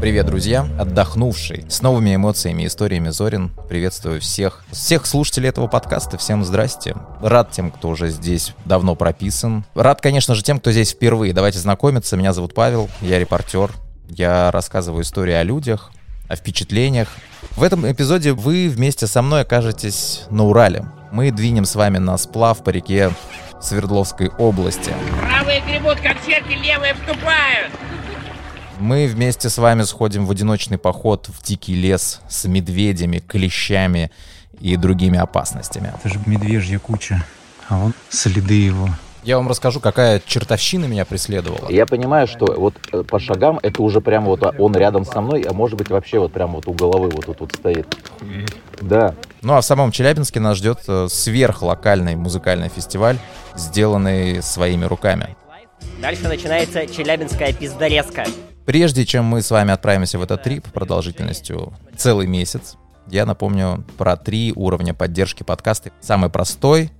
Привет, друзья! Отдохнувший, с новыми эмоциями и историями Зорин. Приветствую всех. Всех слушателей этого подкаста. Всем здрасте. Рад тем, кто уже здесь давно прописан. Рад, конечно же, тем, кто здесь впервые. Давайте знакомиться. Меня зовут Павел, я репортер. Я рассказываю истории о людях, о впечатлениях. В этом эпизоде вы вместе со мной окажетесь на Урале. Мы двинем с вами на сплав по реке Свердловской области. Правые гребут, как черти, левые вступают. Мы вместе с вами сходим в одиночный поход в дикий лес с медведями, клещами и другими опасностями. Это же медвежья куча, а вон следы его. Я вам расскажу, какая чертовщина меня преследовала. Я понимаю, что вот э, по шагам это уже прям вот а, он рядом со мной, а может быть вообще вот прям вот у головы вот тут вот стоит. Да. Ну а в самом Челябинске нас ждет э, сверхлокальный музыкальный фестиваль, сделанный своими руками. Дальше начинается челябинская пиздорезка. Прежде чем мы с вами отправимся в этот трип продолжительностью целый месяц, я напомню про три уровня поддержки подкаста. Самый простой,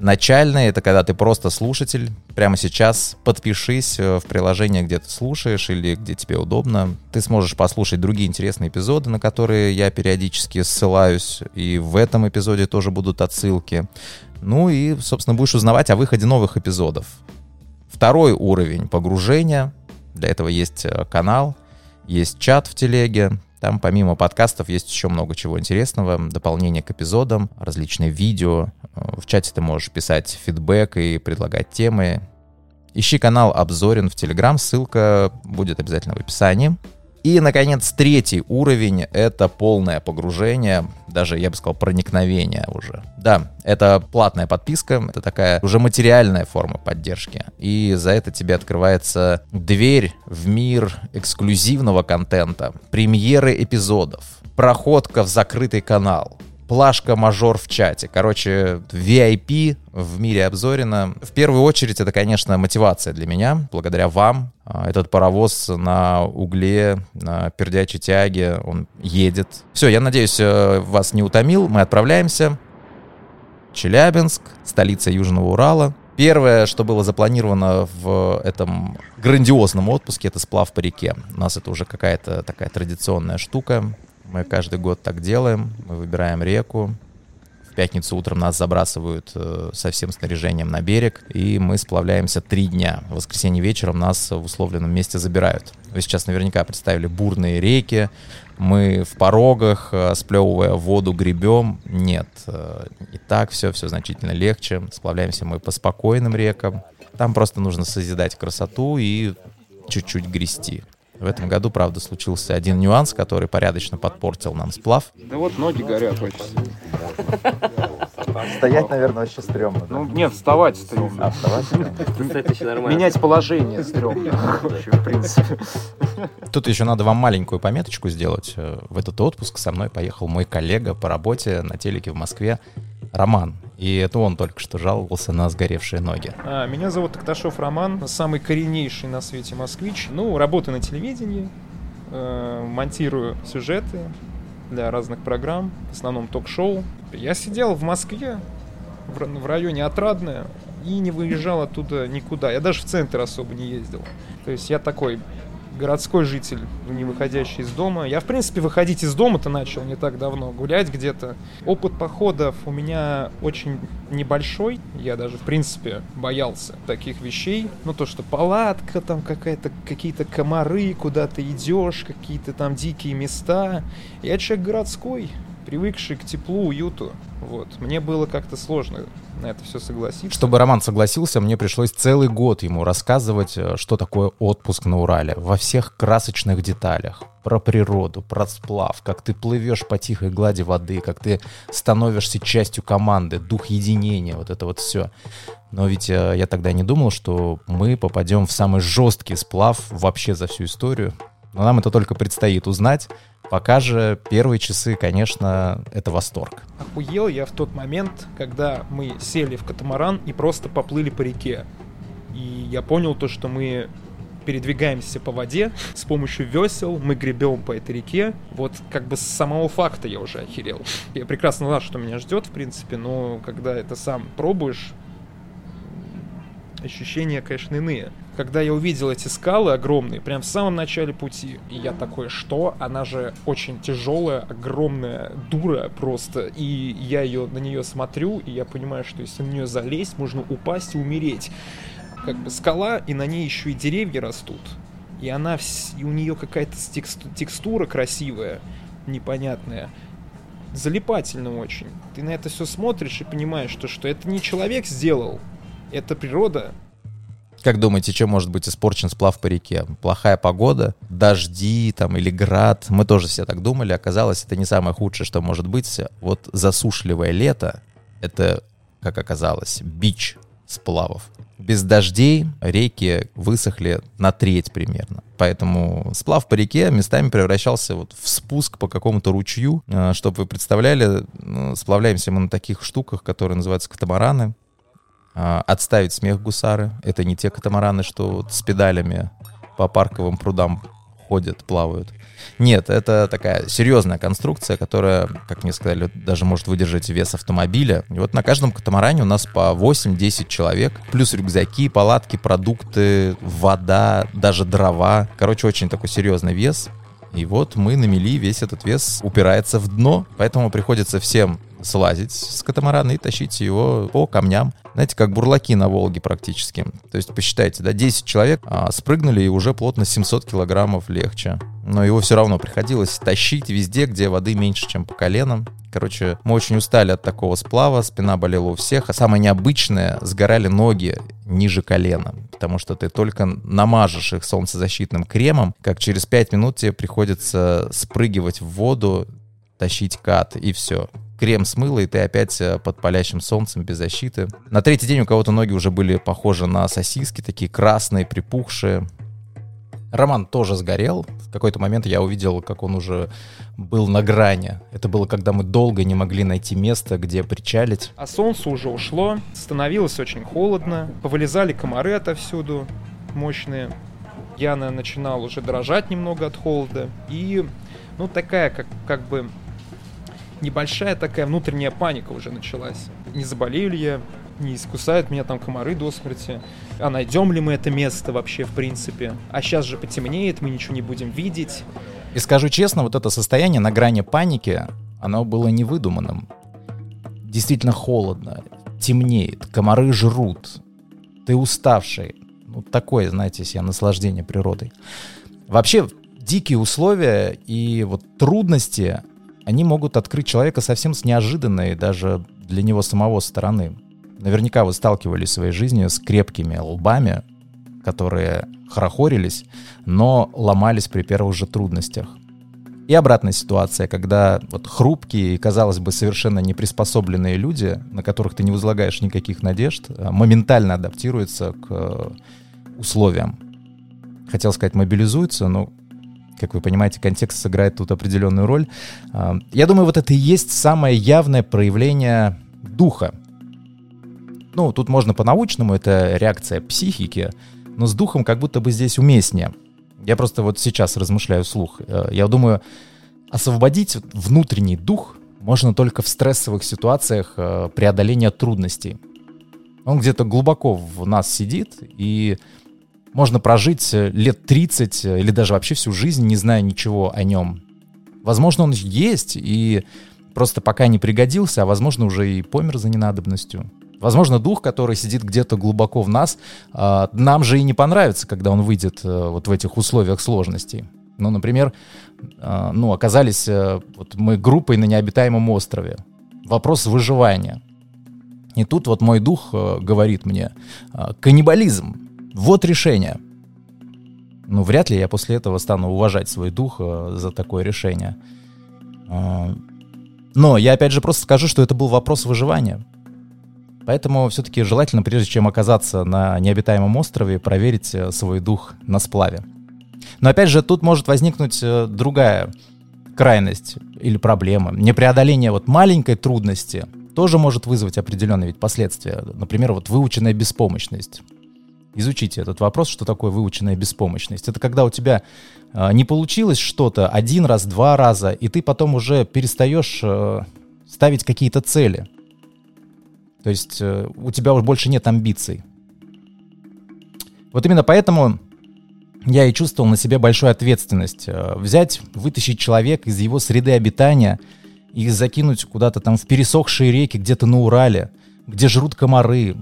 начальный, это когда ты просто слушатель. Прямо сейчас подпишись э, в приложение, где ты слушаешь или где тебе удобно. Ты сможешь послушать другие интересные эпизоды, на которые я периодически ссылаюсь. И в этом эпизоде тоже будут отсылки. Ну и, собственно, будешь узнавать о выходе новых эпизодов. Второй уровень погружения. Для этого есть э, канал, есть чат в телеге. Там помимо подкастов есть еще много чего интересного. Дополнение к эпизодам, различные видео. Э, В чате ты можешь писать фидбэк и предлагать темы. Ищи канал Обзорин в Телеграм, ссылка будет обязательно в описании. И, наконец, третий уровень — это полное погружение, даже, я бы сказал, проникновение уже. Да, это платная подписка, это такая уже материальная форма поддержки. И за это тебе открывается дверь в мир эксклюзивного контента, премьеры эпизодов, проходка в закрытый канал, плашка мажор в чате. Короче, VIP в мире Обзорина. В первую очередь это, конечно, мотивация для меня. Благодаря вам а, этот паровоз на угле, на пердячей тяге, он едет. Все, я надеюсь, э, вас не утомил. Мы отправляемся. Челябинск, столица Южного Урала. Первое, что было запланировано в этом грандиозном отпуске, это сплав по реке. У нас это уже какая-то такая традиционная штука. Мы каждый год так делаем. Мы выбираем реку. В пятницу утром нас забрасывают э, со всем снаряжением на берег, и мы сплавляемся три дня. В воскресенье вечером нас в условленном месте забирают. Вы сейчас наверняка представили бурные реки. Мы в порогах, э, сплевывая воду, гребем. Нет, э, и так все, все значительно легче. Сплавляемся мы по спокойным рекам. Там просто нужно созидать красоту и чуть-чуть грести. В этом году, правда, случился один нюанс, который порядочно подпортил нам сплав. Да вот ноги горят очень. Стоять, наверное, вообще стрёмно. Ну, нет, вставать стрёмно. А вставать стрёмно? Менять положение стрёмно. В принципе. Тут еще надо вам маленькую пометочку сделать. Э, В этот отпуск со мной поехал мой коллега по работе на телеке в Москве, Роман. И это он только что жаловался на сгоревшие ноги. А, меня зовут Токташов Роман, самый кореннейший на свете москвич. Ну, работаю на телевидении, э, монтирую сюжеты для разных программ, в основном ток-шоу. Я сидел в Москве, в, в районе Отрадное, и не выезжал оттуда никуда. Я даже в центр особо не ездил. То есть я такой городской житель, не выходящий из дома. Я, в принципе, выходить из дома-то начал не так давно, гулять где-то. Опыт походов у меня очень небольшой. Я даже, в принципе, боялся таких вещей. Ну, то, что палатка, там какая-то, какие-то комары, куда ты идешь, какие-то там дикие места. Я человек городской, привыкший к теплу, уюту. Вот. Мне было как-то сложно на это все согласиться. Чтобы Роман согласился, мне пришлось целый год ему рассказывать, э, что такое отпуск на Урале. Во всех красочных деталях. Про природу, про сплав, как ты плывешь по тихой глади воды, как ты становишься частью команды, дух единения, вот это вот все. Но ведь э, я тогда не думал, что мы попадем в самый жесткий сплав вообще за всю историю. Но нам это только предстоит узнать. Пока же первые часы, конечно, это восторг. Охуел я в тот момент, когда мы сели в катамаран и просто поплыли по реке. И я понял то, что мы передвигаемся по воде с помощью весел, мы гребем по этой реке. Вот как бы с самого факта я уже охерел. Я прекрасно знал, что меня ждет, в принципе, но когда это сам пробуешь, ощущения, конечно, иные. Когда я увидел эти скалы огромные, прям в самом начале пути, и я такой, что? Она же очень тяжелая, огромная дура просто, и я ее на нее смотрю, и я понимаю, что если на нее залезть, можно упасть и умереть. Как бы скала, и на ней еще и деревья растут. И она, и у нее какая-то тексту- текстура красивая, непонятная залипательно очень. Ты на это все смотришь и понимаешь, что, что это не человек сделал, это природа. Как думаете, чем может быть испорчен сплав по реке? Плохая погода, дожди там или град? Мы тоже все так думали. Оказалось, это не самое худшее, что может быть. Вот засушливое лето — это, как оказалось, бич сплавов. Без дождей реки высохли на треть примерно. Поэтому сплав по реке местами превращался вот в спуск по какому-то ручью. Чтобы вы представляли, ну, сплавляемся мы на таких штуках, которые называются катамараны. А, Отставить смех гусары. Это не те катамараны, что вот с педалями по парковым прудам ходят, плавают. Нет, это такая серьезная конструкция, которая, как мне сказали, даже может выдержать вес автомобиля. И вот на каждом катамаране у нас по 8-10 человек, плюс рюкзаки, палатки, продукты, вода, даже дрова. Короче, очень такой серьезный вес. И вот мы на мели, весь этот вес упирается в дно, поэтому приходится всем слазить с катамарана и тащить его по камням. Знаете, как бурлаки на Волге практически. То есть посчитайте, да, 10 человек а, спрыгнули и уже плотно 700 килограммов легче. Но его все равно приходилось тащить везде, где воды меньше, чем по коленам. Короче, мы очень устали от такого сплава, спина болела у всех, а самое необычное, сгорали ноги ниже колена, потому что ты только намажешь их солнцезащитным кремом, как через 5 минут тебе приходится спрыгивать в воду, тащить кат, и все крем смыло, и ты опять э, под палящим солнцем без защиты. На третий день у кого-то ноги уже были похожи на сосиски, такие красные, припухшие. Роман тоже сгорел. В какой-то момент я увидел, как он уже был на грани. Это было, когда мы долго не могли найти место, где причалить. А солнце уже ушло, становилось очень холодно, повылезали комары отовсюду, мощные. Яна начинал уже дрожать немного от холода. И, ну, такая, как, как бы, небольшая такая внутренняя паника уже началась. Не заболею ли я, не искусают меня там комары до смерти, а найдем ли мы это место вообще в принципе. А сейчас же потемнеет, мы ничего не будем видеть. И скажу честно, вот это состояние на грани паники, оно было невыдуманным. Действительно холодно, темнеет, комары жрут, ты уставший. Ну, такое, знаете, себе наслаждение природой. Вообще, дикие условия и вот трудности, они могут открыть человека совсем с неожиданной даже для него самого стороны. Наверняка вы сталкивались в своей жизни с крепкими лбами, которые хорохорились, но ломались при первых же трудностях. И обратная ситуация, когда вот хрупкие и, казалось бы, совершенно неприспособленные люди, на которых ты не возлагаешь никаких надежд, моментально адаптируются к условиям. Хотел сказать, мобилизуются, но как вы понимаете, контекст сыграет тут определенную роль. Я думаю, вот это и есть самое явное проявление духа. Ну, тут можно по-научному, это реакция психики, но с духом как будто бы здесь уместнее. Я просто вот сейчас размышляю вслух. Я думаю, освободить внутренний дух можно только в стрессовых ситуациях преодоления трудностей. Он где-то глубоко в нас сидит, и можно прожить лет 30 или даже вообще всю жизнь, не зная ничего о нем. Возможно, он есть и просто пока не пригодился, а возможно, уже и помер за ненадобностью. Возможно, дух, который сидит где-то глубоко в нас, нам же и не понравится, когда он выйдет вот в этих условиях сложностей. Ну, например, ну, оказались вот мы группой на необитаемом острове. Вопрос выживания. И тут вот мой дух говорит мне, каннибализм, вот решение. Ну, вряд ли я после этого стану уважать свой дух за такое решение. Но я опять же просто скажу, что это был вопрос выживания. Поэтому все-таки желательно, прежде чем оказаться на необитаемом острове, проверить свой дух на сплаве. Но опять же, тут может возникнуть другая крайность или проблема. Непреодоление вот маленькой трудности тоже может вызвать определенные ведь последствия. Например, вот выученная беспомощность. Изучите этот вопрос, что такое выученная беспомощность. Это когда у тебя э, не получилось что-то один раз, два раза, и ты потом уже перестаешь э, ставить какие-то цели. То есть э, у тебя уже больше нет амбиций. Вот именно поэтому я и чувствовал на себе большую ответственность. э, Взять, вытащить человека из его среды обитания и закинуть куда-то там в пересохшие реки где-то на Урале, где жрут комары,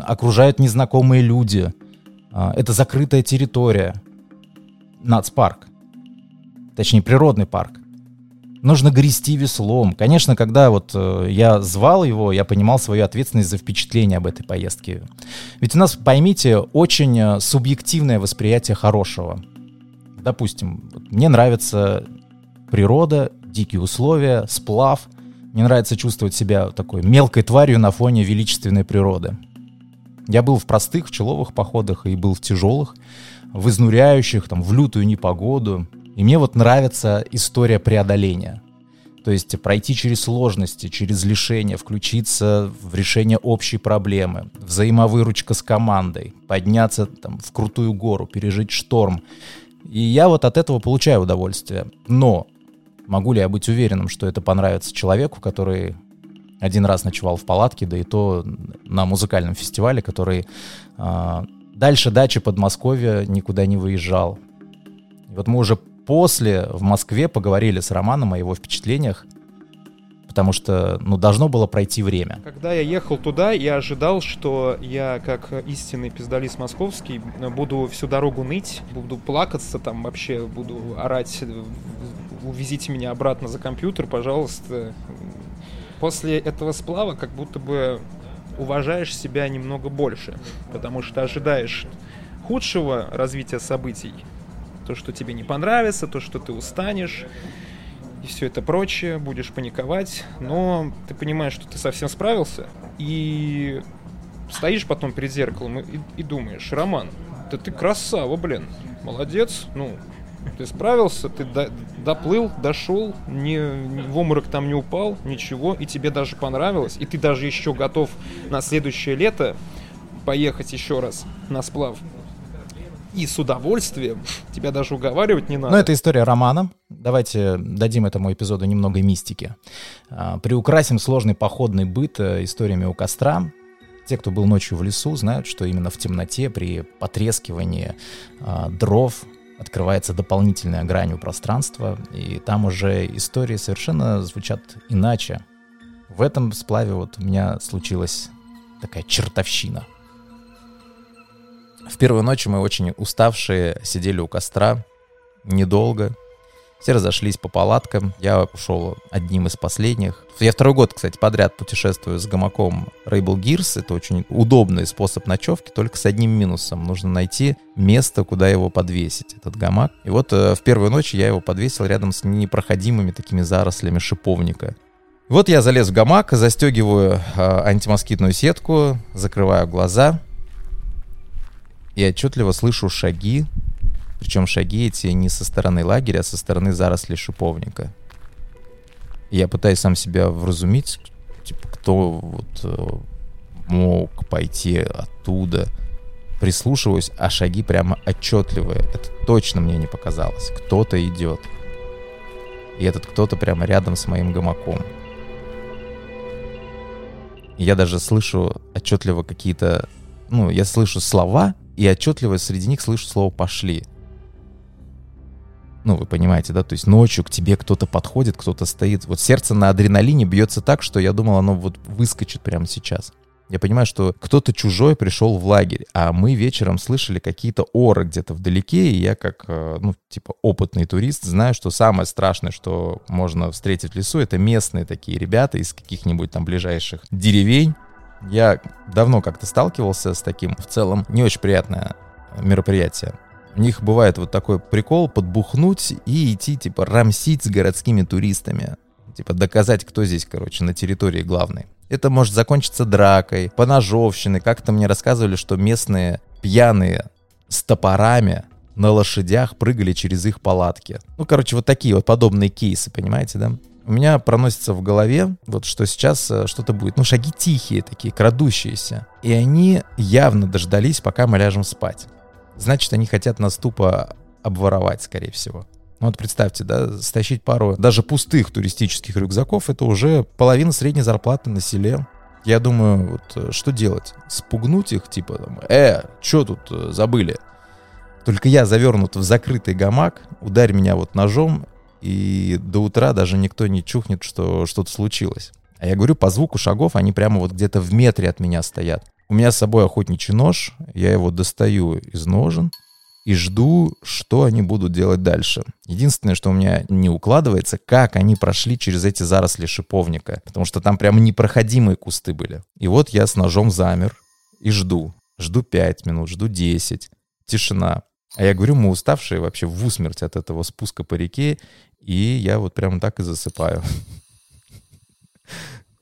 окружают незнакомые люди. А, Это закрытая территория. Нацпарк. Точнее, природный парк. Нужно грести веслом. Конечно, когда вот э, я звал его, я понимал свою ответственность за впечатление об этой поездке. Ведь у нас, поймите, очень э, субъективное восприятие хорошего. Допустим, мне нравится природа, дикие условия, сплав. Мне нравится чувствовать себя такой мелкой тварью на фоне величественной природы. Я был в простых пчеловых походах и был в тяжелых, в изнуряющих, там, в лютую непогоду. И мне вот нравится история преодоления. То есть пройти через сложности, через лишения, включиться в решение общей проблемы, взаимовыручка с командой, подняться там, в крутую гору, пережить шторм. И я вот от этого получаю удовольствие. Но могу ли я быть уверенным, что это понравится человеку, который один раз ночевал в палатке, да и то на музыкальном фестивале, который а, дальше дачи Подмосковья никуда не выезжал. И вот мы уже после в Москве поговорили с Романом о его впечатлениях, потому что, ну, должно было пройти время. Когда я ехал туда, я ожидал, что я, как истинный пиздолист московский, буду всю дорогу ныть, буду плакаться, там вообще буду орать, увезите меня обратно за компьютер, пожалуйста. После этого сплава как будто бы уважаешь себя немного больше, потому что ожидаешь худшего развития событий, то, что тебе не понравится, то, что ты устанешь, и все это прочее, будешь паниковать, но ты понимаешь, что ты совсем справился, и стоишь потом перед зеркалом и, и думаешь, Роман, да ты красава, блин, молодец, ну, ты справился, ты до- доплыл, дошел, не, в обморок там не упал, ничего, и тебе даже понравилось, и ты даже еще готов на следующее лето поехать еще раз на сплав. И с удовольствием, тебя даже уговаривать не надо. Но это история романа. Давайте дадим этому эпизоду немного мистики. А, Приукрасим сложный походный быт э, историями у костра. Те, кто был ночью в лесу, знают, что именно в темноте при потрескивании а, дров открывается дополнительная грань у пространства, и там уже истории совершенно звучат иначе. В этом сплаве вот у меня случилась такая чертовщина. В первую ночь мы очень уставшие сидели у костра, недолго. Все разошлись по палаткам. Я ушел одним из последних. Я второй год, кстати, подряд путешествую с гамаком Rainbow Gears. Это очень удобный способ ночевки, только с одним минусом. Нужно найти место, куда его подвесить, этот гамак. И вот э, в первую ночь я его подвесил рядом с непроходимыми такими зарослями шиповника. Вот я залез в гамак, застегиваю э, антимоскитную сетку, закрываю глаза и отчетливо слышу шаги, причем шаги эти не со стороны лагеря, а со стороны зарослей шиповника. Я пытаюсь сам себя вразумить, типа, кто вот э, мог пойти оттуда. Прислушиваюсь, а шаги прямо отчетливые. Это точно мне не показалось. Кто-то идет. И этот кто-то прямо рядом с моим гамаком. Я даже слышу отчетливо какие-то... Ну, я слышу слова, и отчетливо среди них слышу слово «пошли». Ну, вы понимаете, да? То есть ночью к тебе кто-то подходит, кто-то стоит. Вот сердце на адреналине бьется так, что я думал, оно вот выскочит прямо сейчас. Я понимаю, что кто-то чужой пришел в лагерь, а мы вечером слышали какие-то оры где-то вдалеке, и я как, э, ну, типа, опытный турист знаю, что самое страшное, что можно встретить в лесу, это местные такие ребята из каких-нибудь там ближайших деревень. Я давно как-то сталкивался с таким, в целом, не очень приятное мероприятие. У них бывает вот такой прикол подбухнуть и идти, типа, рамсить с городскими туристами. Типа, доказать, кто здесь, короче, на территории главный. Это может закончиться дракой, поножовщиной. Как-то мне рассказывали, что местные пьяные с топорами на лошадях прыгали через их палатки. Ну, короче, вот такие вот подобные кейсы, понимаете, да? У меня проносится в голове, вот что сейчас э, что-то будет. Ну, шаги тихие такие, крадущиеся. И они явно дождались, пока мы ляжем спать. Значит, они хотят нас тупо обворовать, скорее всего. Ну вот представьте, да, стащить пару даже пустых туристических рюкзаков, это уже половина средней зарплаты на селе. Я думаю, вот э, что делать? Спугнуть их, типа, там, э, что тут э, забыли? Только я завернут в закрытый гамак, ударь меня вот ножом, и до утра даже никто не чухнет, что что-то случилось. А я говорю, по звуку шагов они прямо вот где-то в метре от меня стоят. У меня с собой охотничий нож, я его достаю из ножен и жду, что они будут делать дальше. Единственное, что у меня не укладывается, как они прошли через эти заросли шиповника, потому что там прям непроходимые кусты были. И вот я с ножом замер и жду. Жду 5 минут, жду 10. Тишина. А я говорю, мы уставшие вообще в усмерть от этого спуска по реке, и я вот прямо так и засыпаю.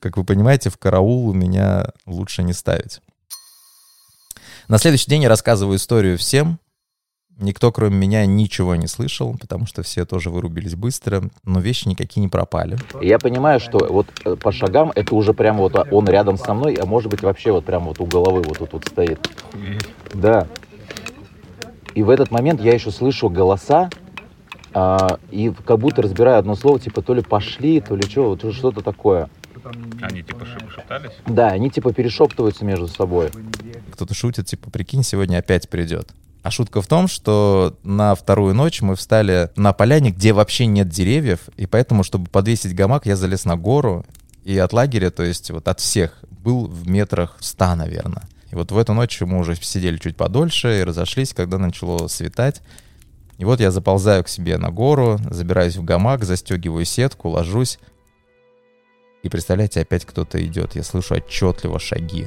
Как вы понимаете, в караул меня лучше не ставить. На следующий день я рассказываю историю всем. Никто, кроме меня, ничего не слышал, потому что все тоже вырубились быстро, но вещи никакие не пропали. Я понимаю, что вот э, по шагам это уже прям вот а, он рядом со мной, а может быть вообще вот прям вот у головы вот тут вот стоит. Да. И в этот момент я еще слышу голоса, а, и как будто разбираю одно слово, типа то ли пошли, то ли что, вот что-то такое. Они типа шеп- шептались? Да, они типа перешептываются между собой. Кто-то шутит, типа, прикинь, сегодня опять придет. А шутка в том, что на вторую ночь мы встали на поляне, где вообще нет деревьев, и поэтому, чтобы подвесить гамак, я залез на гору, и от лагеря, то есть вот от всех, был в метрах 100, наверное. И вот в эту ночь мы уже сидели чуть подольше и разошлись, когда начало светать. И вот я заползаю к себе на гору, забираюсь в гамак, застегиваю сетку, ложусь. И представляете, опять кто-то идет. Я слышу отчетливо шаги.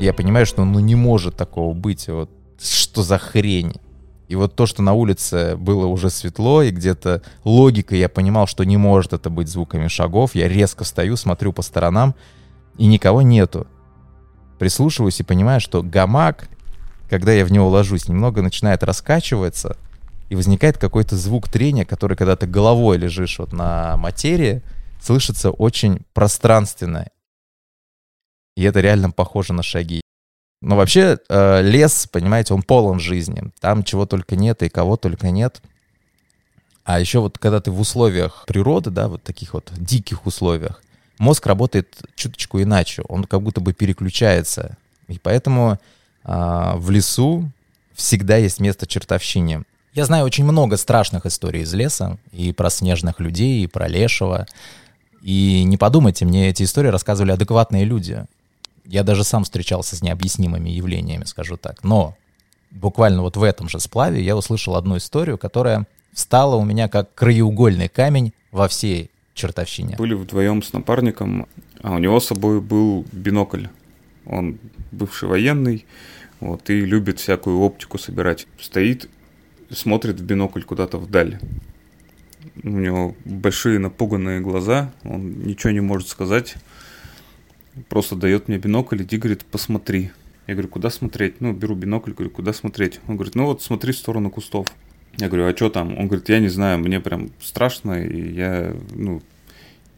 Я понимаю, что ну не может такого быть. Вот что за хрень? И вот то, что на улице было уже светло, и где-то логикой я понимал, что не может это быть звуками шагов, я резко встаю, смотрю по сторонам, и никого нету. Прислушиваюсь и понимаю, что гамак, когда я в него ложусь, немного начинает раскачиваться, и возникает какой-то звук трения, который, когда ты головой лежишь вот на материи, слышится очень пространственно. И это реально похоже на шаги. Но вообще э, лес, понимаете, он полон жизни. Там чего только нет и кого только нет. А еще вот когда ты в условиях природы, да, вот таких вот диких условиях, мозг работает чуточку иначе. Он как будто бы переключается. И поэтому э, в лесу всегда есть место чертовщине. Я знаю очень много страшных историй из леса, и про снежных людей, и про лешего. И не подумайте, мне эти истории рассказывали адекватные люди. Я даже сам встречался с необъяснимыми явлениями, скажу так. Но буквально вот в этом же сплаве я услышал одну историю, которая встала у меня как краеугольный камень во всей чертовщине. Были вдвоем с напарником, а у него с собой был бинокль. Он бывший военный, вот, и любит всякую оптику собирать. Стоит, смотрит в бинокль куда-то вдаль. У него большие напуганные глаза, он ничего не может сказать. Просто дает мне бинокль, иди, говорит, посмотри. Я говорю, куда смотреть? Ну, беру бинокль, говорю, куда смотреть? Он говорит, ну вот смотри в сторону кустов. Я говорю, а что там? Он говорит, я не знаю, мне прям страшно, и я, ну,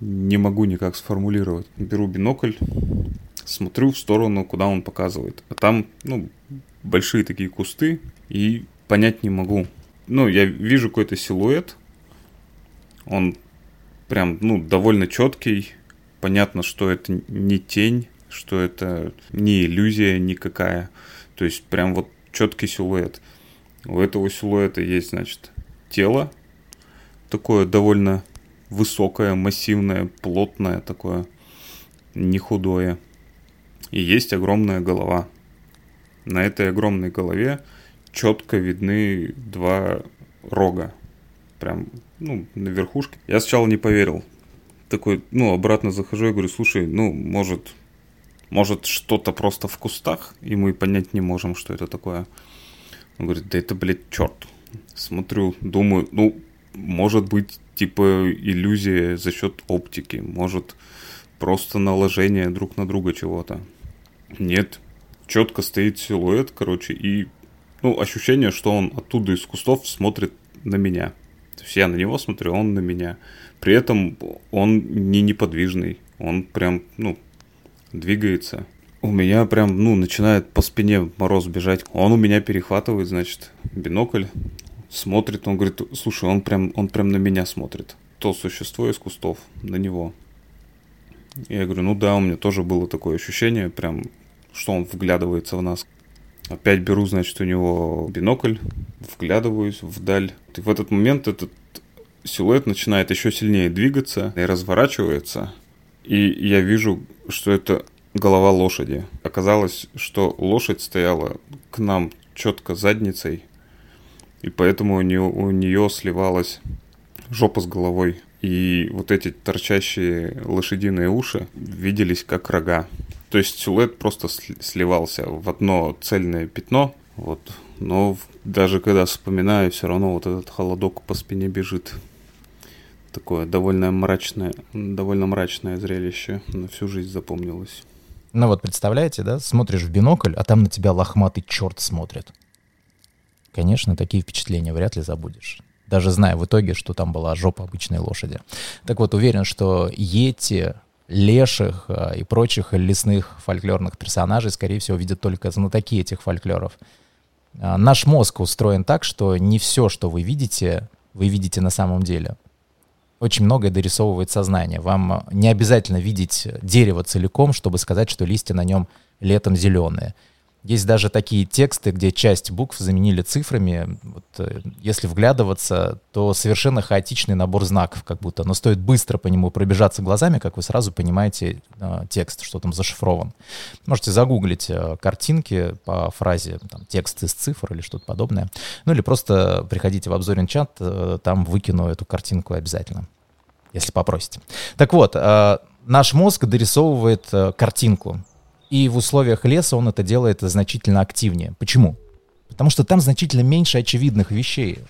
не могу никак сформулировать. Беру бинокль, смотрю в сторону, куда он показывает. А там, ну, большие такие кусты, и понять не могу. Ну, я вижу какой-то силуэт, он прям, ну, довольно четкий, понятно, что это не тень, что это не иллюзия никакая. То есть прям вот четкий силуэт. У этого силуэта есть, значит, тело такое довольно высокое, массивное, плотное такое, не худое. И есть огромная голова. На этой огромной голове четко видны два рога. Прям, ну, на верхушке. Я сначала не поверил такой, ну, обратно захожу и говорю, слушай, ну, может, может что-то просто в кустах, и мы понять не можем, что это такое. Он говорит, да это, блядь, черт. Смотрю, думаю, ну, может быть, типа иллюзия за счет оптики, может просто наложение друг на друга чего-то. Нет, четко стоит силуэт, короче, и ну, ощущение, что он оттуда из кустов смотрит на меня. То есть я на него смотрю, он на меня. При этом он не неподвижный, он прям, ну, двигается. У меня прям, ну, начинает по спине мороз бежать. Он у меня перехватывает, значит, бинокль, смотрит, он говорит, слушай, он прям, он прям на меня смотрит. То существо из кустов, на него. Я говорю, ну да, у меня тоже было такое ощущение, прям, что он вглядывается в нас. Опять беру, значит, у него бинокль, вглядываюсь вдаль. И в этот момент этот силуэт начинает еще сильнее двигаться и разворачивается. И я вижу, что это голова лошади. Оказалось, что лошадь стояла к нам четко задницей, и поэтому у нее, у нее сливалась жопа с головой. И вот эти торчащие лошадиные уши виделись как рога. То есть силуэт просто сливался в одно цельное пятно. Вот. Но даже когда вспоминаю, все равно вот этот холодок по спине бежит. Такое довольно мрачное, довольно мрачное зрелище. На всю жизнь запомнилось. Ну вот представляете, да, смотришь в бинокль, а там на тебя лохматый черт смотрит. Конечно, такие впечатления вряд ли забудешь. Даже зная в итоге, что там была жопа обычной лошади. Так вот, уверен, что Йети, леших а, и прочих лесных фольклорных персонажей, скорее всего, видят только знатоки этих фольклоров. А, наш мозг устроен так, что не все, что вы видите, вы видите на самом деле очень многое дорисовывает сознание. Вам не обязательно видеть дерево целиком, чтобы сказать, что листья на нем летом зеленые. Есть даже такие тексты, где часть букв заменили цифрами. Вот, э, если вглядываться, то совершенно хаотичный набор знаков как будто. Но стоит быстро по нему пробежаться глазами, как вы сразу понимаете э, текст, что там зашифрован. Можете загуглить э, картинки по фразе там, текст из цифр или что-то подобное. Ну или просто приходите в обзорен чат, э, там выкину эту картинку обязательно, если попросите. Так вот, э, наш мозг дорисовывает э, картинку и в условиях леса он это делает значительно активнее. Почему? Потому что там значительно меньше очевидных вещей.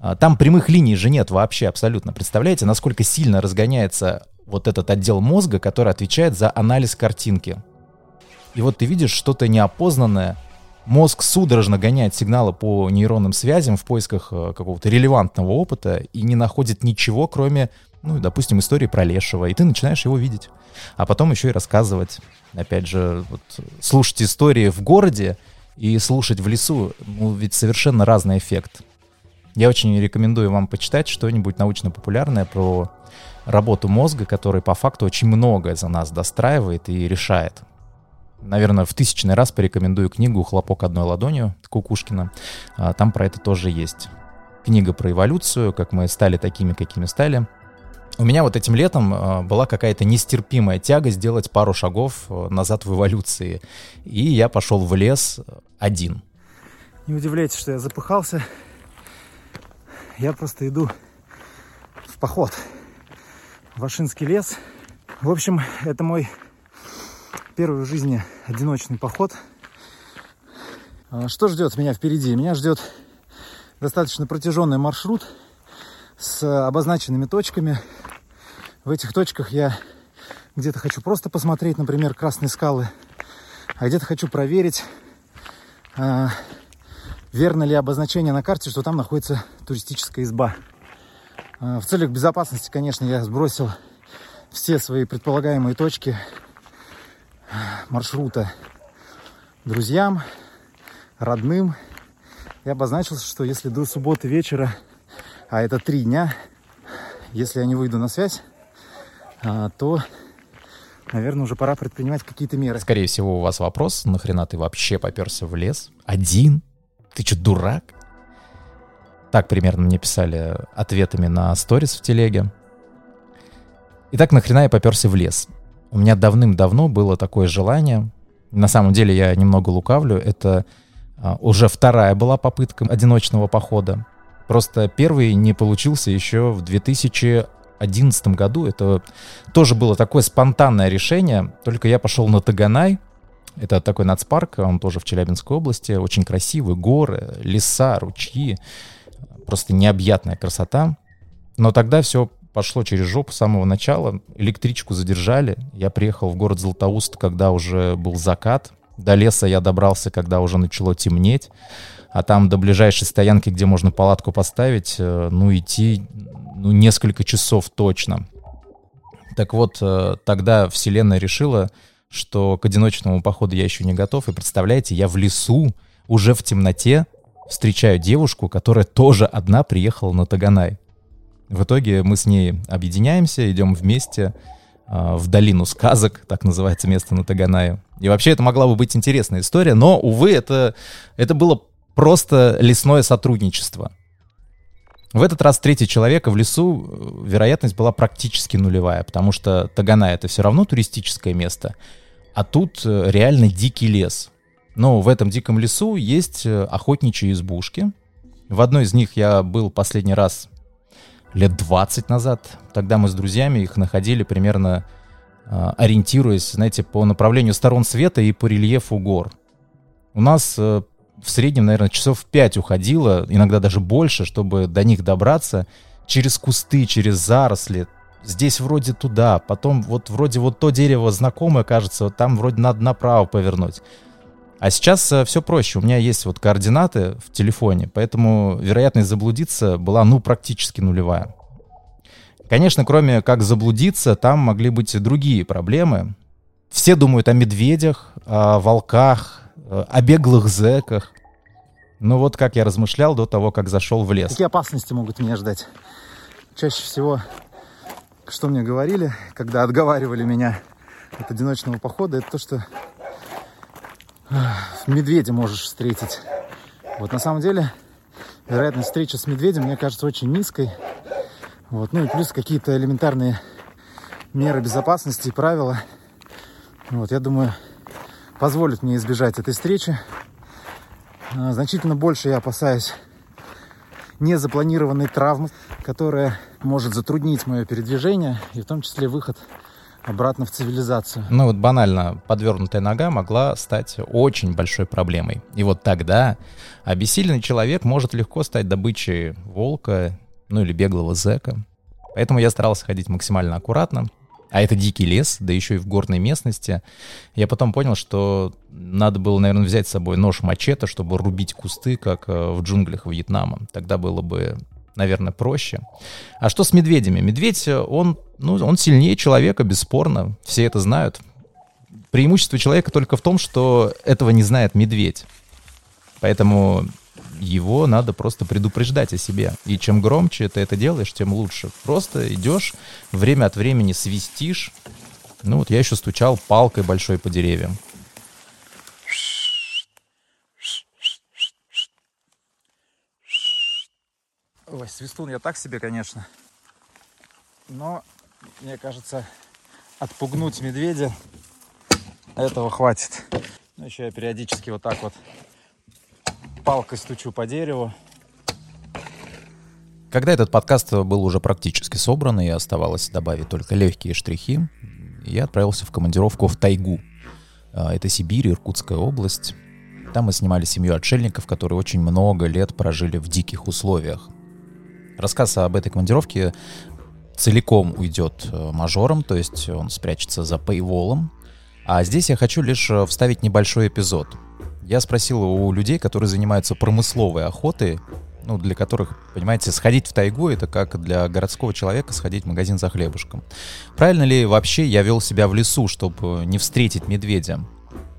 А, там прямых линий же нет вообще абсолютно. Представляете, насколько сильно разгоняется вот этот отдел мозга, который отвечает за анализ картинки. И вот ты видишь что-то неопознанное, мозг судорожно гоняет сигналы по нейронным связям в поисках э, какого-то релевантного опыта и не находит ничего, кроме, ну, допустим, истории про Лешего, и ты начинаешь его видеть. А потом еще и рассказывать опять же, вот, слушать истории в городе и слушать в лесу, ну, ведь совершенно разный эффект. Я очень рекомендую вам почитать что-нибудь научно-популярное про работу мозга, который по факту очень многое за нас достраивает и решает. Наверное, в тысячный раз порекомендую книгу «Хлопок одной ладонью» Кукушкина. А, там про это тоже есть. Книга про эволюцию, как мы стали такими, какими стали — у меня вот этим летом э, была какая-то нестерпимая тяга сделать пару шагов э, назад в эволюции. И я пошел в лес один. Не удивляйтесь, что я запыхался. Я просто иду в поход в Ашинский лес. В общем, это мой первый в жизни одиночный поход. А что ждет меня впереди? Меня ждет достаточно протяженный маршрут – с обозначенными точками. В этих точках я где-то хочу просто посмотреть, например, красные скалы, а где-то хочу проверить, а, верно ли обозначение на карте, что там находится туристическая изба. А, в целях безопасности, конечно, я сбросил все свои предполагаемые точки маршрута друзьям, родным. Я обозначил, что если до субботы вечера а это три дня. Если я не выйду на связь, а, то, наверное, уже пора предпринимать какие-то меры. Скорее всего, у вас вопрос, нахрена ты вообще поперся в лес? Один? Ты что, дурак? Так примерно мне писали ответами на сторис в телеге. Итак, нахрена я поперся в лес? У меня давным-давно было такое желание. На самом деле я немного лукавлю. Это а, уже вторая была попытка одиночного похода. Просто первый не получился еще в 2011 году. Это тоже было такое спонтанное решение. Только я пошел на Таганай. Это такой нацпарк, он тоже в Челябинской области. Очень красивый, горы, леса, ручьи. Просто необъятная красота. Но тогда все пошло через жопу с самого начала. Электричку задержали. Я приехал в город Златоуст, когда уже был закат. До леса я добрался, когда уже начало темнеть а там до ближайшей стоянки, где можно палатку поставить, э, ну, идти ну, несколько часов точно. Так вот, э, тогда Вселенная решила, что к одиночному походу я еще не готов. И представляете, я в лесу, уже в темноте, встречаю девушку, которая тоже одна приехала на Таганай. В итоге мы с ней объединяемся, идем вместе э, в долину сказок, так называется место на Таганае. И вообще это могла бы быть интересная история, но, увы, это, это было просто лесное сотрудничество. В этот раз третий человека в лесу э, вероятность была практически нулевая, потому что Таганай это все равно туристическое место, а тут э, реально дикий лес. Но в этом диком лесу есть э, охотничьи избушки. В одной из них я был последний раз лет 20 назад. Тогда мы с друзьями их находили примерно ориентируясь, знаете, по направлению сторон света и по рельефу гор. У нас в среднем, наверное, часов 5 уходило, иногда даже больше, чтобы до них добраться через кусты, через заросли. Здесь вроде туда, потом вот вроде вот то дерево знакомое кажется, вот там вроде надо направо повернуть. А сейчас э, все проще. У меня есть вот координаты в телефоне, поэтому вероятность заблудиться была, ну, практически нулевая. Конечно, кроме как заблудиться, там могли быть и другие проблемы. Все думают о медведях, о волках, о беглых зэках. Ну вот как я размышлял до того, как зашел в лес. Какие опасности могут меня ждать? Чаще всего, что мне говорили, когда отговаривали меня от одиночного похода, это то, что медведя можешь встретить. Вот на самом деле вероятность встречи с медведем, мне кажется, очень низкой. Вот. Ну и плюс какие-то элементарные меры безопасности и правила. Вот, я думаю, позволят мне избежать этой встречи. А, значительно больше я опасаюсь незапланированной травмы, которая может затруднить мое передвижение и в том числе выход обратно в цивилизацию. Ну вот банально, подвернутая нога могла стать очень большой проблемой. И вот тогда обессиленный человек может легко стать добычей волка, ну или беглого зэка. Поэтому я старался ходить максимально аккуратно, а это дикий лес, да еще и в горной местности. Я потом понял, что надо было, наверное, взять с собой нож-мачете, чтобы рубить кусты, как э, в джунглях Вьетнама. Тогда было бы наверное, проще. А что с медведями? Медведь, он, ну, он сильнее человека, бесспорно. Все это знают. Преимущество человека только в том, что этого не знает медведь. Поэтому его надо просто предупреждать о себе. И чем громче ты это делаешь, тем лучше. Просто идешь, время от времени свистишь. Ну вот я еще стучал палкой большой по деревьям. Ой, свистун я так себе, конечно. Но, мне кажется, отпугнуть медведя этого хватит. Ну, еще я периодически вот так вот палкой стучу по дереву. Когда этот подкаст был уже практически собран, и оставалось добавить только легкие штрихи, я отправился в командировку в тайгу. А, это Сибирь, Иркутская область. Там мы снимали семью отшельников, которые очень много лет прожили в диких условиях. Рассказ об этой командировке целиком уйдет э, мажором, то есть он спрячется за пейволом. А здесь я хочу лишь э, вставить небольшой эпизод — я спросил у людей, которые занимаются промысловой охотой, ну, для которых, понимаете, сходить в тайгу — это как для городского человека сходить в магазин за хлебушком. Правильно ли вообще я вел себя в лесу, чтобы не встретить медведя?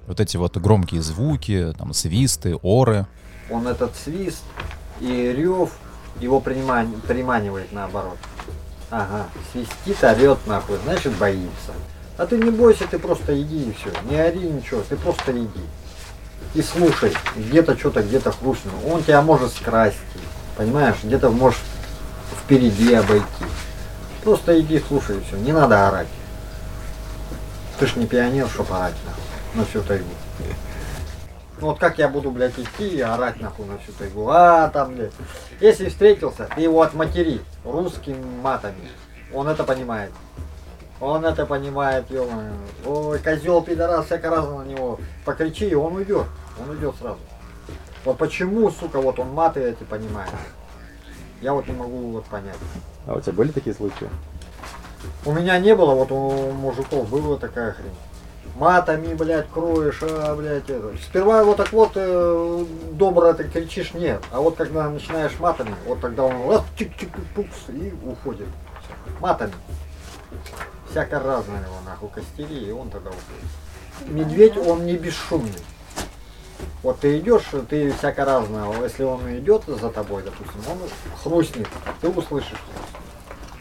Вот эти вот громкие звуки, там, свисты, оры. Он этот свист и рев его приман... приманивает наоборот. Ага, свистит, орет нахуй, значит боится. А ты не бойся, ты просто иди и все. Не ори ничего, ты просто иди и слушай, где-то что-то где-то хрустнуло. Он тебя может скрасть, понимаешь, где-то можешь впереди обойти. Просто иди слушай и все, не надо орать. Ты ж не пионер, чтоб орать нахуй, на всю тайгу. Ну вот как я буду, блядь, идти и орать нахуй на всю тайгу. А, там, блядь. Если встретился, ты его отматери русскими матами. Он это понимает. Он это понимает, ё Ой, козел, пидорас, всяко разно на него покричи, и он уйдет. Он уйдет сразу. Вот почему, сука, вот он маты эти понимает. Я вот не могу вот понять. А у тебя были такие случаи? У меня не было, вот у мужиков была такая хрень. Матами, блядь, кроешь, а, блядь, это. Сперва вот так вот э, добро ты кричишь, нет. А вот когда начинаешь матами, вот тогда он раз, чик-чик-пукс и уходит. Матами. Всяко разное его нахуй костели, и он тогда уходит. Медведь, он не бесшумный. Вот ты идешь, ты всяко разное. Если он идет за тобой, допустим, он хрустнет, ты услышишь.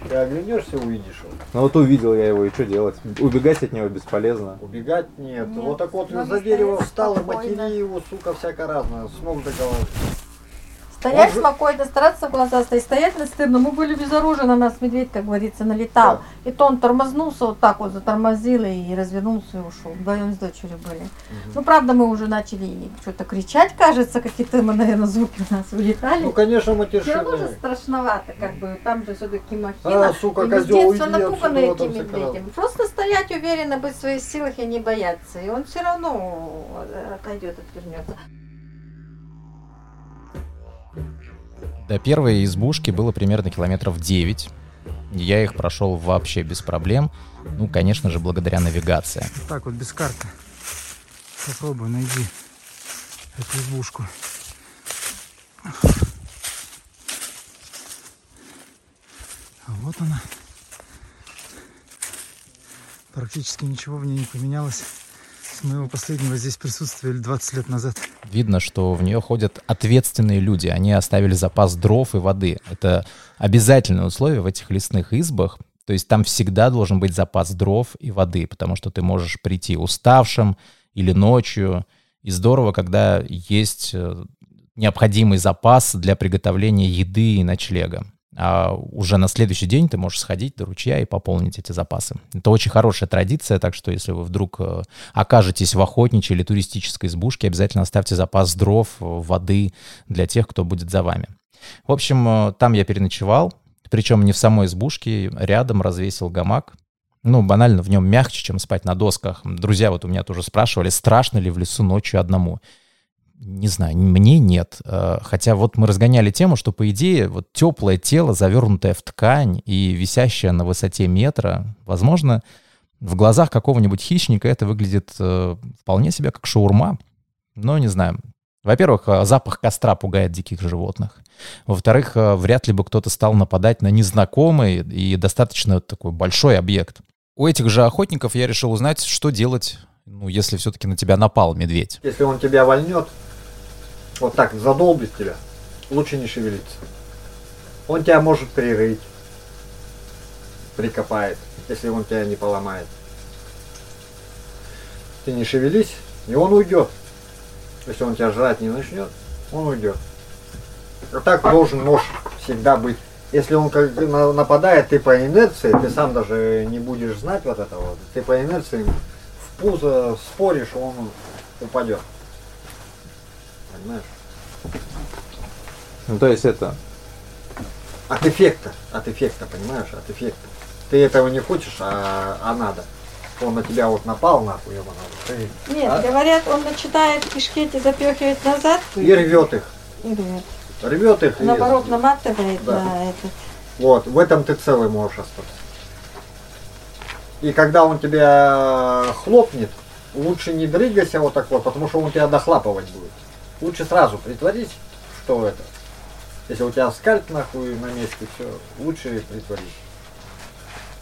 Ты оглянешься, увидишь его. Ну вот увидел я его, и что делать? Убегать от него бесполезно. Убегать нет. Нет, вот так вот за дерево встал и матери его, сука, всяко разное, с ног до головы. Стоять Он спокойно, стараться в глаза стоять, стоять настырно. Мы были без оружия, на нас медведь, как говорится, налетал. И то он тормознулся, вот так вот затормозил и развернулся и ушел. Вдвоем с дочерью были. Ну, правда, мы уже начали что-то кричать, кажется, какие-то, мы, наверное, звуки у нас улетали. Ну, конечно, Все равно же страшновато, как бы, там же все-таки махина. А, сука, и мы детства уйди напуганы отсюда, этим медведем. Просто стоять уверенно, быть в своих силах и не бояться. И он все равно отойдет, отвернется. До первой избушки было примерно километров 9. Я их прошел вообще без проблем. Ну, конечно же, благодаря навигации. Так вот, без карты. Попробуй, найди эту избушку. А вот она. Практически ничего в ней не поменялось с моего последнего здесь присутствия или 20 лет назад. Видно, что в нее ходят ответственные люди. Они оставили запас дров и воды. Это обязательное условие в этих лесных избах. То есть там всегда должен быть запас дров и воды, потому что ты можешь прийти уставшим или ночью. И здорово, когда есть э, необходимый запас для приготовления еды и ночлега. А уже на следующий день ты можешь сходить до ручья и пополнить эти запасы. Это очень хорошая традиция, так что если вы вдруг э, окажетесь в охотничьей или туристической избушке, обязательно оставьте запас дров, э, воды для тех, кто будет за вами. В общем, э, там я переночевал, причем не в самой избушке, рядом развесил гамак. Ну, банально, в нем мягче, чем спать на досках. Друзья вот у меня тоже спрашивали, страшно ли в лесу ночью одному. Не знаю, мне нет. Э, Хотя вот мы разгоняли тему, что, по идее, вот теплое тело, завернутое в ткань и висящее на высоте метра, возможно, в глазах какого-нибудь хищника это выглядит э, вполне себе как шаурма. Но не знаю. Во-первых, э, запах костра пугает диких животных. Во-вторых, вряд ли бы кто-то стал нападать на незнакомый и достаточно такой большой объект. У этих же охотников я решил узнать, что делать, ну, если все-таки на тебя напал медведь. Если он тебя вольнет, вот так задолбит тебя, лучше не шевелиться. Он тебя может прирыть, прикопает, если он тебя не поломает. Ты не шевелись, и он уйдет. Если он тебя жрать не начнет, он уйдет. Вот так должен нож всегда быть. Если он как нападает, ты по инерции, ты сам даже не будешь знать вот этого. Ты по инерции в пузо споришь, он упадет. Понимаешь? Ну то есть это, От эффекта, от эффекта, понимаешь, от эффекта. Ты этого не хочешь, а, а надо. Он на тебя вот напал, нахуй, его надо. Ты- Нет, а? говорят, он начинает кишки эти запихивать назад. И рвет их. И рвет. Рвет их. и- Наоборот, наматывает Да. на этот. Вот, в этом ты целый можешь остаться. И когда он тебя хлопнет, лучше не дрыгайся вот так вот, потому что он тебя дохлапывать будет. Лучше сразу притворись, что это. Если у тебя скальп нахуй на месте, все, лучше притворись.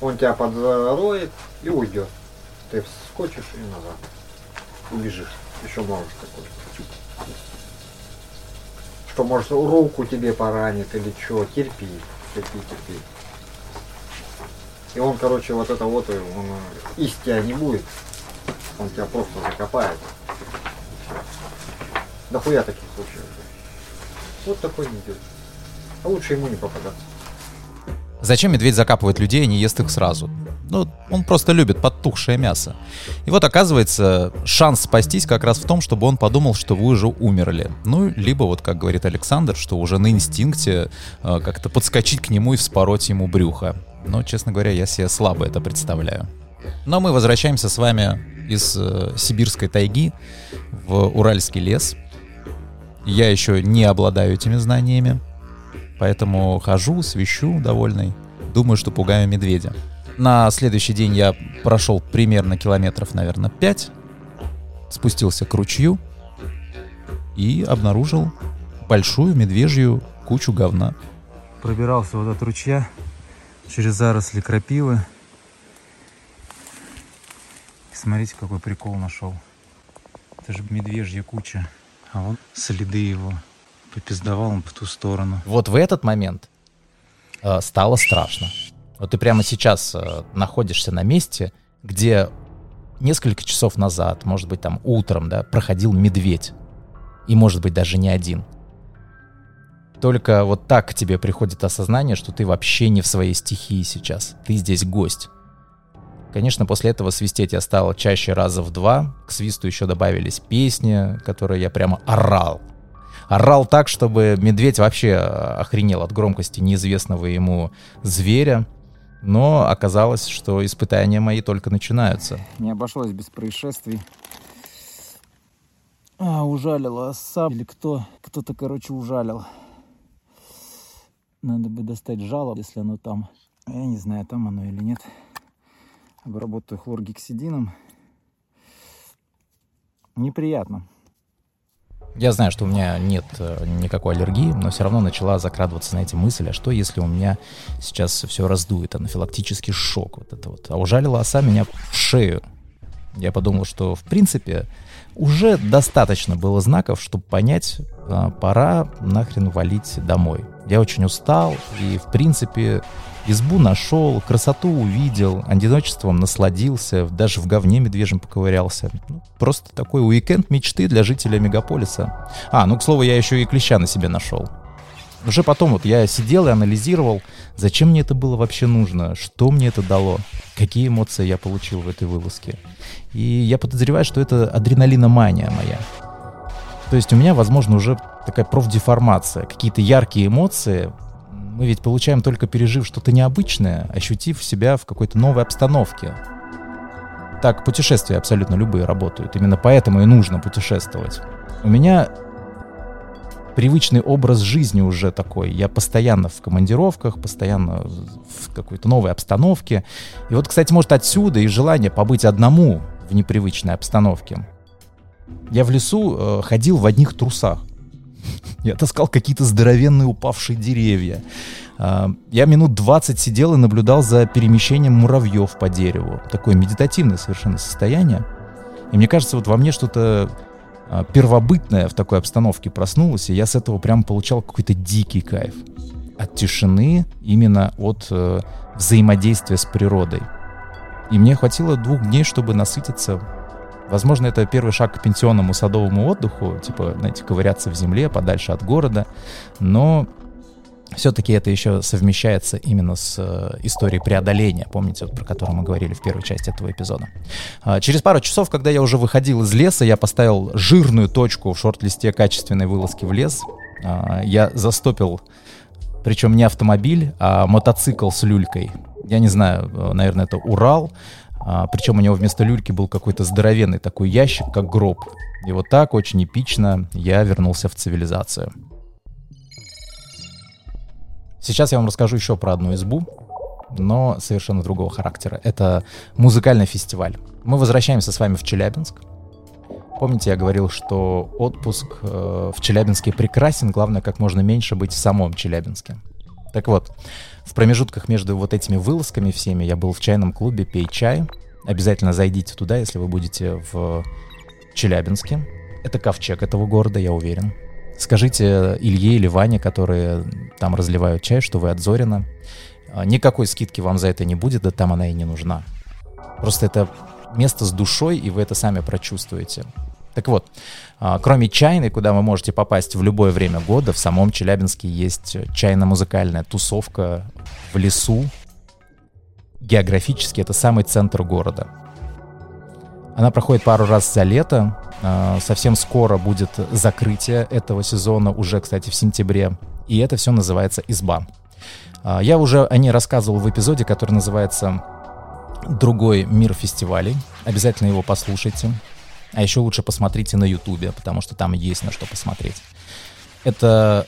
Он тебя подроет и уйдет. Ты вскочишь и назад. Убежишь. Еще можешь такой. Что может руку тебе поранит или что, терпи, терпи, терпи. И он, короче, вот это вот, он э, из тебя не будет. Он тебя просто закопает. Да хуя таких случаев. Вот такой не идет. А лучше ему не попадаться. Зачем медведь закапывает людей и не ест их сразу? Ну, он просто любит подтухшее мясо. И вот оказывается, шанс спастись как раз в том, чтобы он подумал, что вы уже умерли. Ну, либо вот, как говорит Александр, что уже на инстинкте э, как-то подскочить к нему и вспороть ему брюхо. Но, честно говоря, я себе слабо это представляю. Но мы возвращаемся с вами из э, сибирской тайги в Уральский лес. Я еще не обладаю этими знаниями, поэтому хожу, свищу довольный, думаю, что пугаю медведя. На следующий день я прошел примерно километров, наверное, 5, спустился к ручью и обнаружил большую медвежью кучу говна. Пробирался вот от ручья через заросли крапивы. И смотрите, какой прикол нашел. Это же медвежья куча. А вон следы его. Попиздовал он по ту сторону. Вот в этот момент э, стало страшно. Вот ты прямо сейчас э, находишься на месте, где несколько часов назад, может быть, там утром, да, проходил медведь. И, может быть, даже не один. Только вот так к тебе приходит осознание, что ты вообще не в своей стихии сейчас. Ты здесь гость. Конечно, после этого свистеть я стал чаще раза в два. К свисту еще добавились песни, которые я прямо орал. Орал так, чтобы медведь вообще охренел от громкости неизвестного ему зверя. Но оказалось, что испытания мои только начинаются. Не обошлось без происшествий. А, ужалила оса. Или кто? Кто-то, короче, ужалил. Надо бы достать жало, если оно там. Я не знаю, там оно или нет. Обработаю хлоргексидином. Неприятно. Я знаю, что у меня нет э, никакой аллергии, но все равно начала закрадываться на эти мысли, а что если у меня сейчас все раздует, анафилактический шок, вот это вот. А ужалила оса меня в шею. Я подумал, что в принципе уже достаточно было знаков, чтобы понять, а, пора нахрен валить домой. Я очень устал и в принципе Избу нашел, красоту увидел, одиночеством насладился, даже в говне медвежьем поковырялся. Ну, просто такой уикенд мечты для жителя мегаполиса. А, ну, к слову, я еще и клеща на себе нашел. Уже потом вот я сидел и анализировал, зачем мне это было вообще нужно, что мне это дало, какие эмоции я получил в этой вылазке. И я подозреваю, что это адреналиномания моя. То есть у меня, возможно, уже такая профдеформация, какие-то яркие эмоции, мы ведь получаем только пережив что-то необычное, ощутив себя в какой-то новой обстановке. Так путешествия абсолютно любые работают. Именно поэтому и нужно путешествовать. У меня привычный образ жизни уже такой. Я постоянно в командировках, постоянно в какой-то новой обстановке. И вот, кстати, может отсюда и желание побыть одному в непривычной обстановке. Я в лесу э, ходил в одних трусах. Я таскал какие-то здоровенные упавшие деревья. А, я минут 20 сидел и наблюдал за перемещением муравьев по дереву. Такое медитативное совершенно состояние. И мне кажется, вот во мне что-то а, первобытное в такой обстановке проснулось, и я с этого прям получал какой-то дикий кайф. От тишины, именно от э, взаимодействия с природой. И мне хватило двух дней, чтобы насытиться Возможно, это первый шаг к пенсионному садовому отдыху, типа, знаете, ковыряться в земле, подальше от города, но все-таки это еще совмещается именно с э, историей преодоления, помните, вот, про которую мы говорили в первой части этого эпизода. А, через пару часов, когда я уже выходил из леса, я поставил жирную точку в шорт-листе качественной вылазки в лес. А, я застопил, причем не автомобиль, а мотоцикл с люлькой. Я не знаю, э, наверное, это Урал. А, причем у него вместо люльки был какой-то здоровенный такой ящик, как гроб. И вот так очень эпично я вернулся в цивилизацию. Сейчас я вам расскажу еще про одну избу, но совершенно другого характера. Это музыкальный фестиваль. Мы возвращаемся с вами в Челябинск. Помните, я говорил, что отпуск э, в Челябинске прекрасен, главное, как можно меньше быть в самом Челябинске. Так вот, в промежутках между вот этими вылазками всеми я был в чайном клубе «Пей чай». Обязательно зайдите туда, если вы будете в Челябинске. Это ковчег этого города, я уверен. Скажите Илье или Ване, которые там разливают чай, что вы от Зорина. Никакой скидки вам за это не будет, да там она и не нужна. Просто это место с душой, и вы это сами прочувствуете. Так вот, а, кроме чайной, куда вы можете попасть в любое время года, в самом Челябинске есть чайно-музыкальная тусовка в лесу. Географически это самый центр города. Она проходит пару раз за лето. А, совсем скоро будет закрытие этого сезона, уже, кстати, в сентябре. И это все называется «Изба». А, я уже о ней рассказывал в эпизоде, который называется «Другой мир фестивалей». Обязательно его послушайте. А еще лучше посмотрите на Ютубе, потому что там есть на что посмотреть. Это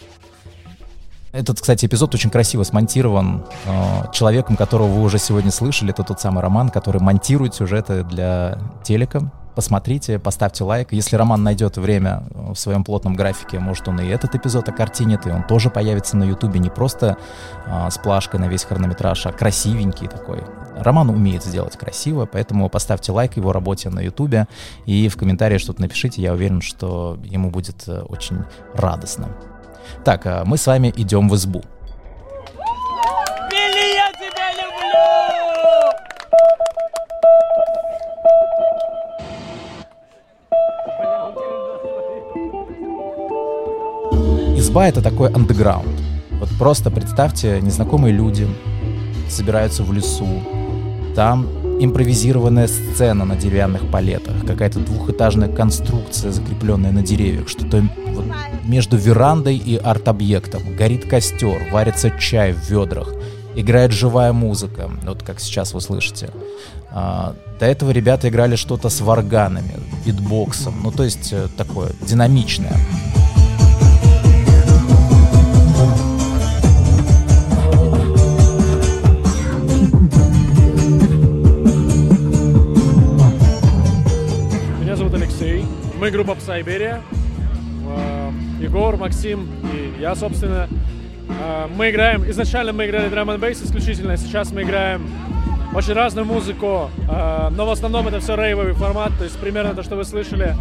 этот, кстати, эпизод очень красиво смонтирован э, человеком, которого вы уже сегодня слышали. Это тот самый Роман, который монтирует сюжеты для телека. Посмотрите, поставьте лайк. Если Роман найдет время в своем плотном графике, может он и этот эпизод окартинит, и он тоже появится на Ютубе не просто а, с плашкой на весь хронометраж, а красивенький такой. Роман умеет сделать красиво, поэтому поставьте лайк его работе на Ютубе и в комментариях что-то напишите. Я уверен, что ему будет э, очень радостно. Так, а мы с вами идем в избу. Изба — это такой андеграунд. Вот просто представьте, незнакомые люди собираются в лесу, там импровизированная сцена на деревянных палетах, какая-то двухэтажная конструкция, закрепленная на деревьях, что-то вот между верандой и арт-объектом. Горит костер, варится чай в ведрах, играет живая музыка, вот как сейчас вы слышите. А, до этого ребята играли что-то с варганами, битбоксом, ну то есть э, такое динамичное. Меня зовут Алексей. Мы группа Psyberia. Э, Егор, Максим и я, собственно. Э, Мы играем, изначально мы играли драм н бейс исключительно, сейчас мы играем очень разную музыку, э, но в основном это все рейвовый формат, то есть примерно то, что вы слышали.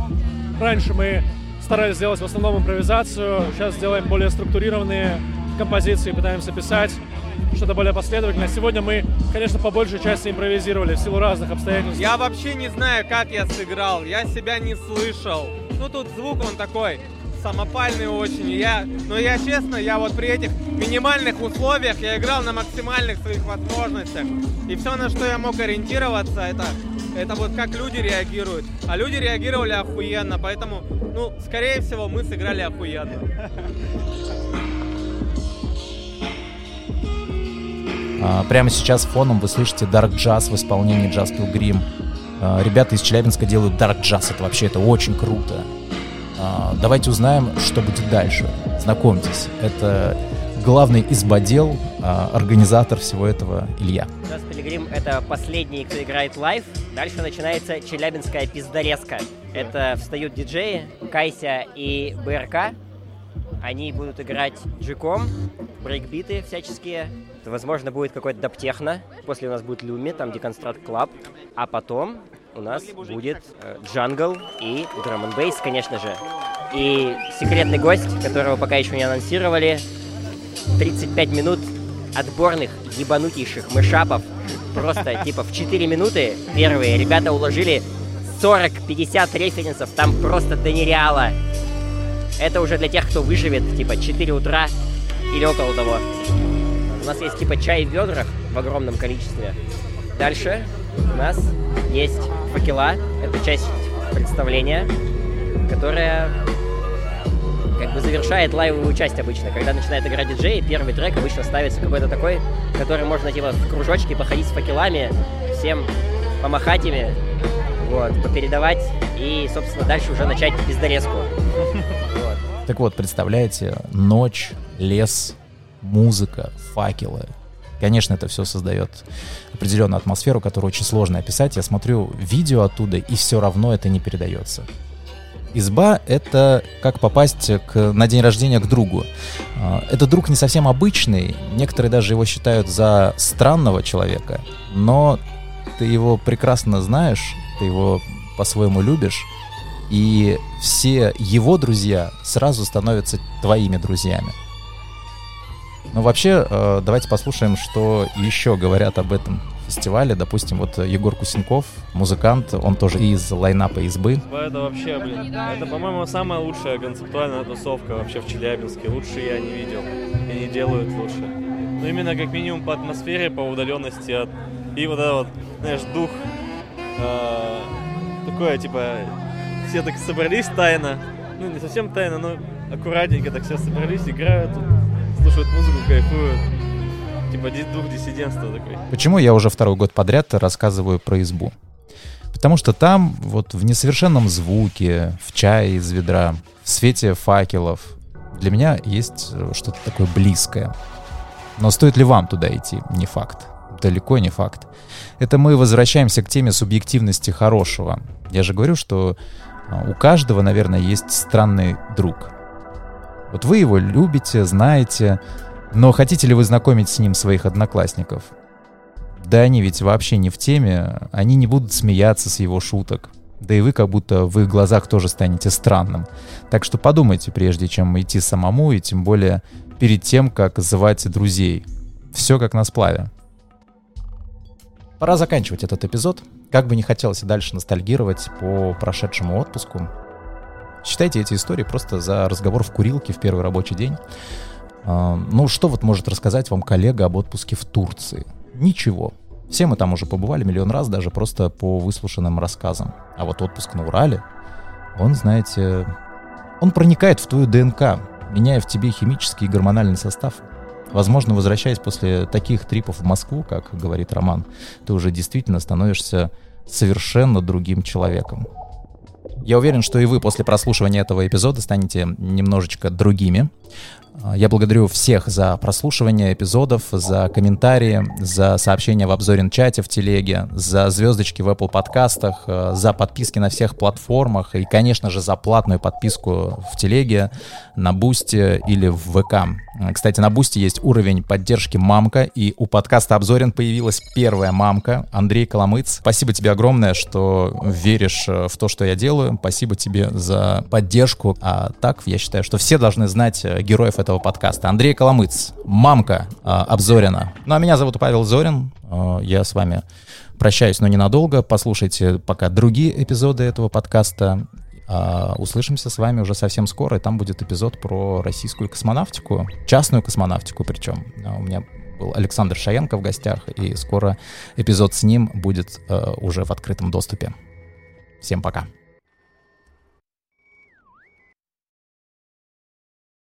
Раньше мы старались сделать в основном импровизацию, сейчас делаем более структурированные композиции, пытаемся писать что-то более последовательное. Сегодня мы, конечно, по большей части импровизировали в силу разных обстоятельств. Я вообще не знаю, как я сыграл. Я себя не слышал. Ну, тут звук он такой самопальный очень. Я, но я честно, я вот при этих минимальных условиях я играл на максимальных своих возможностях. И все, на что я мог ориентироваться, это, это вот как люди реагируют. А люди реагировали охуенно, поэтому, ну, скорее всего, мы сыграли охуенно. Прямо сейчас фоном вы слышите Dark Jazz в исполнении Jazz Pilgrim. А, Ребята из Челябинска делают Dark Jazz, это вообще это очень круто. А, Давайте узнаем, что будет дальше. Знакомьтесь, это главный избодел, а, организатор всего этого Илья. Джаз Пилигрим — это последний, кто играет live. Дальше начинается челябинская пиздорезка. Это встают диджеи Кайся и БРК. Они будут играть джиком, брейкбиты всяческие. Возможно, будет какой-то dub techno. После у нас будет Люми, там Deconstruct Club. А потом у нас будет э, jungle и drum bass, конечно же. И секретный гость, которого пока еще не анонсировали, 35 минут отборных ебанутейших мышапов. Просто типа в 4 минуты первые ребята уложили 40-50 референсов, там просто до нереала. Это уже для тех, кто выживет, типа 4 утра или около того. У нас есть типа чай в ведрах в огромном количестве. Дальше у нас есть факела. Это часть представления, которая как бы завершает лайвовую часть обычно. Когда начинает играть диджей, первый трек обычно ставится какой-то такой, который можно типа в кружочке походить с факелами, всем помахать ими, вот, попередавать и, собственно, дальше уже начать пиздорезку. Вот. Так вот, представляете, ночь, лес, музыка, факелы. Конечно, это все создает определенную атмосферу, которую очень сложно описать. Я смотрю видео оттуда, и все равно это не передается. Изба — это как попасть к, на день рождения к другу. А, Этот друг не совсем обычный, некоторые даже его считают за странного человека, но ты его прекрасно знаешь, ты его по-своему любишь, и все его друзья сразу становятся твоими друзьями. Ну, вообще, э, давайте послушаем, что еще говорят об этом фестивале. Допустим, вот Егор Кусенков, музыкант, он тоже из лайнапа избы. Это вообще, блин, это, по-моему, самая лучшая концептуальная тусовка вообще в Челябинске. Лучше я не видел. И не делают лучше. Ну, именно как минимум по атмосфере, по удаленности от... И вот это вот, знаешь, дух э, такое, типа, все так собрались тайно. Ну, не совсем тайно, но аккуратненько так все собрались, играют, тут, слушают музыку, кайфуют. Типа дух диссидентства такой. Почему я уже второй год подряд рассказываю про избу? Потому что там, вот в несовершенном звуке, в чае из ведра, в свете факелов, для меня есть э, что-то такое близкое. Но стоит ли вам туда идти, не факт. далеко не факт. Это мы возвращаемся к теме субъективности хорошего. Я же говорю, что а, у каждого, наверное, есть странный друг. Вот вы его любите, знаете, но хотите ли вы знакомить с ним своих одноклассников? Да они ведь вообще не в теме, они не будут смеяться с его шуток. Да и вы как будто в их глазах тоже станете странным. Так что подумайте, прежде чем идти самому, и тем более перед тем, как звать друзей. Все как на сплаве. Пора заканчивать этот эпизод. Как бы не хотелось и дальше ностальгировать по прошедшему отпуску, считайте эти истории просто за разговор в курилке в первый рабочий день. А, ну, что вот может рассказать вам коллега об отпуске в Турции? Ничего. Все мы там уже побывали миллион раз, даже просто по выслушанным рассказам. А вот отпуск на Урале, он, знаете, он проникает в твою ДНК, меняя в тебе химический и гормональный состав. Возможно, возвращаясь после таких трипов в Москву, как говорит Роман, ты уже действительно становишься совершенно другим человеком. Я уверен, что и вы после прослушивания этого эпизода станете немножечко другими. А, я благодарю всех за прослушивание эпизодов, за комментарии, за сообщения в обзорен-чате в телеге, за звездочки в Apple подкастах, э, за подписки на всех платформах и, конечно же, за платную подписку в телеге, на Бусти или в ВК. Кстати, на Бусти есть уровень поддержки «Мамка», и у подкаста «Обзорин» появилась первая мамка, Андрей Коломыц. Спасибо тебе огромное, что веришь в то, что я делаю. Спасибо тебе за поддержку. А так, я считаю, что все должны знать героев этого подкаста. Андрей Коломыц, мамка э, Обзорина. Ну а меня зовут Павел Зорин. Э, я с вами прощаюсь, но ненадолго. Послушайте пока другие эпизоды этого подкаста. А услышимся с вами уже совсем скоро, и там будет эпизод про российскую космонавтику, частную космонавтику причем. У меня был Александр Шаенко в гостях, и скоро эпизод с ним будет уже в открытом доступе. Всем пока.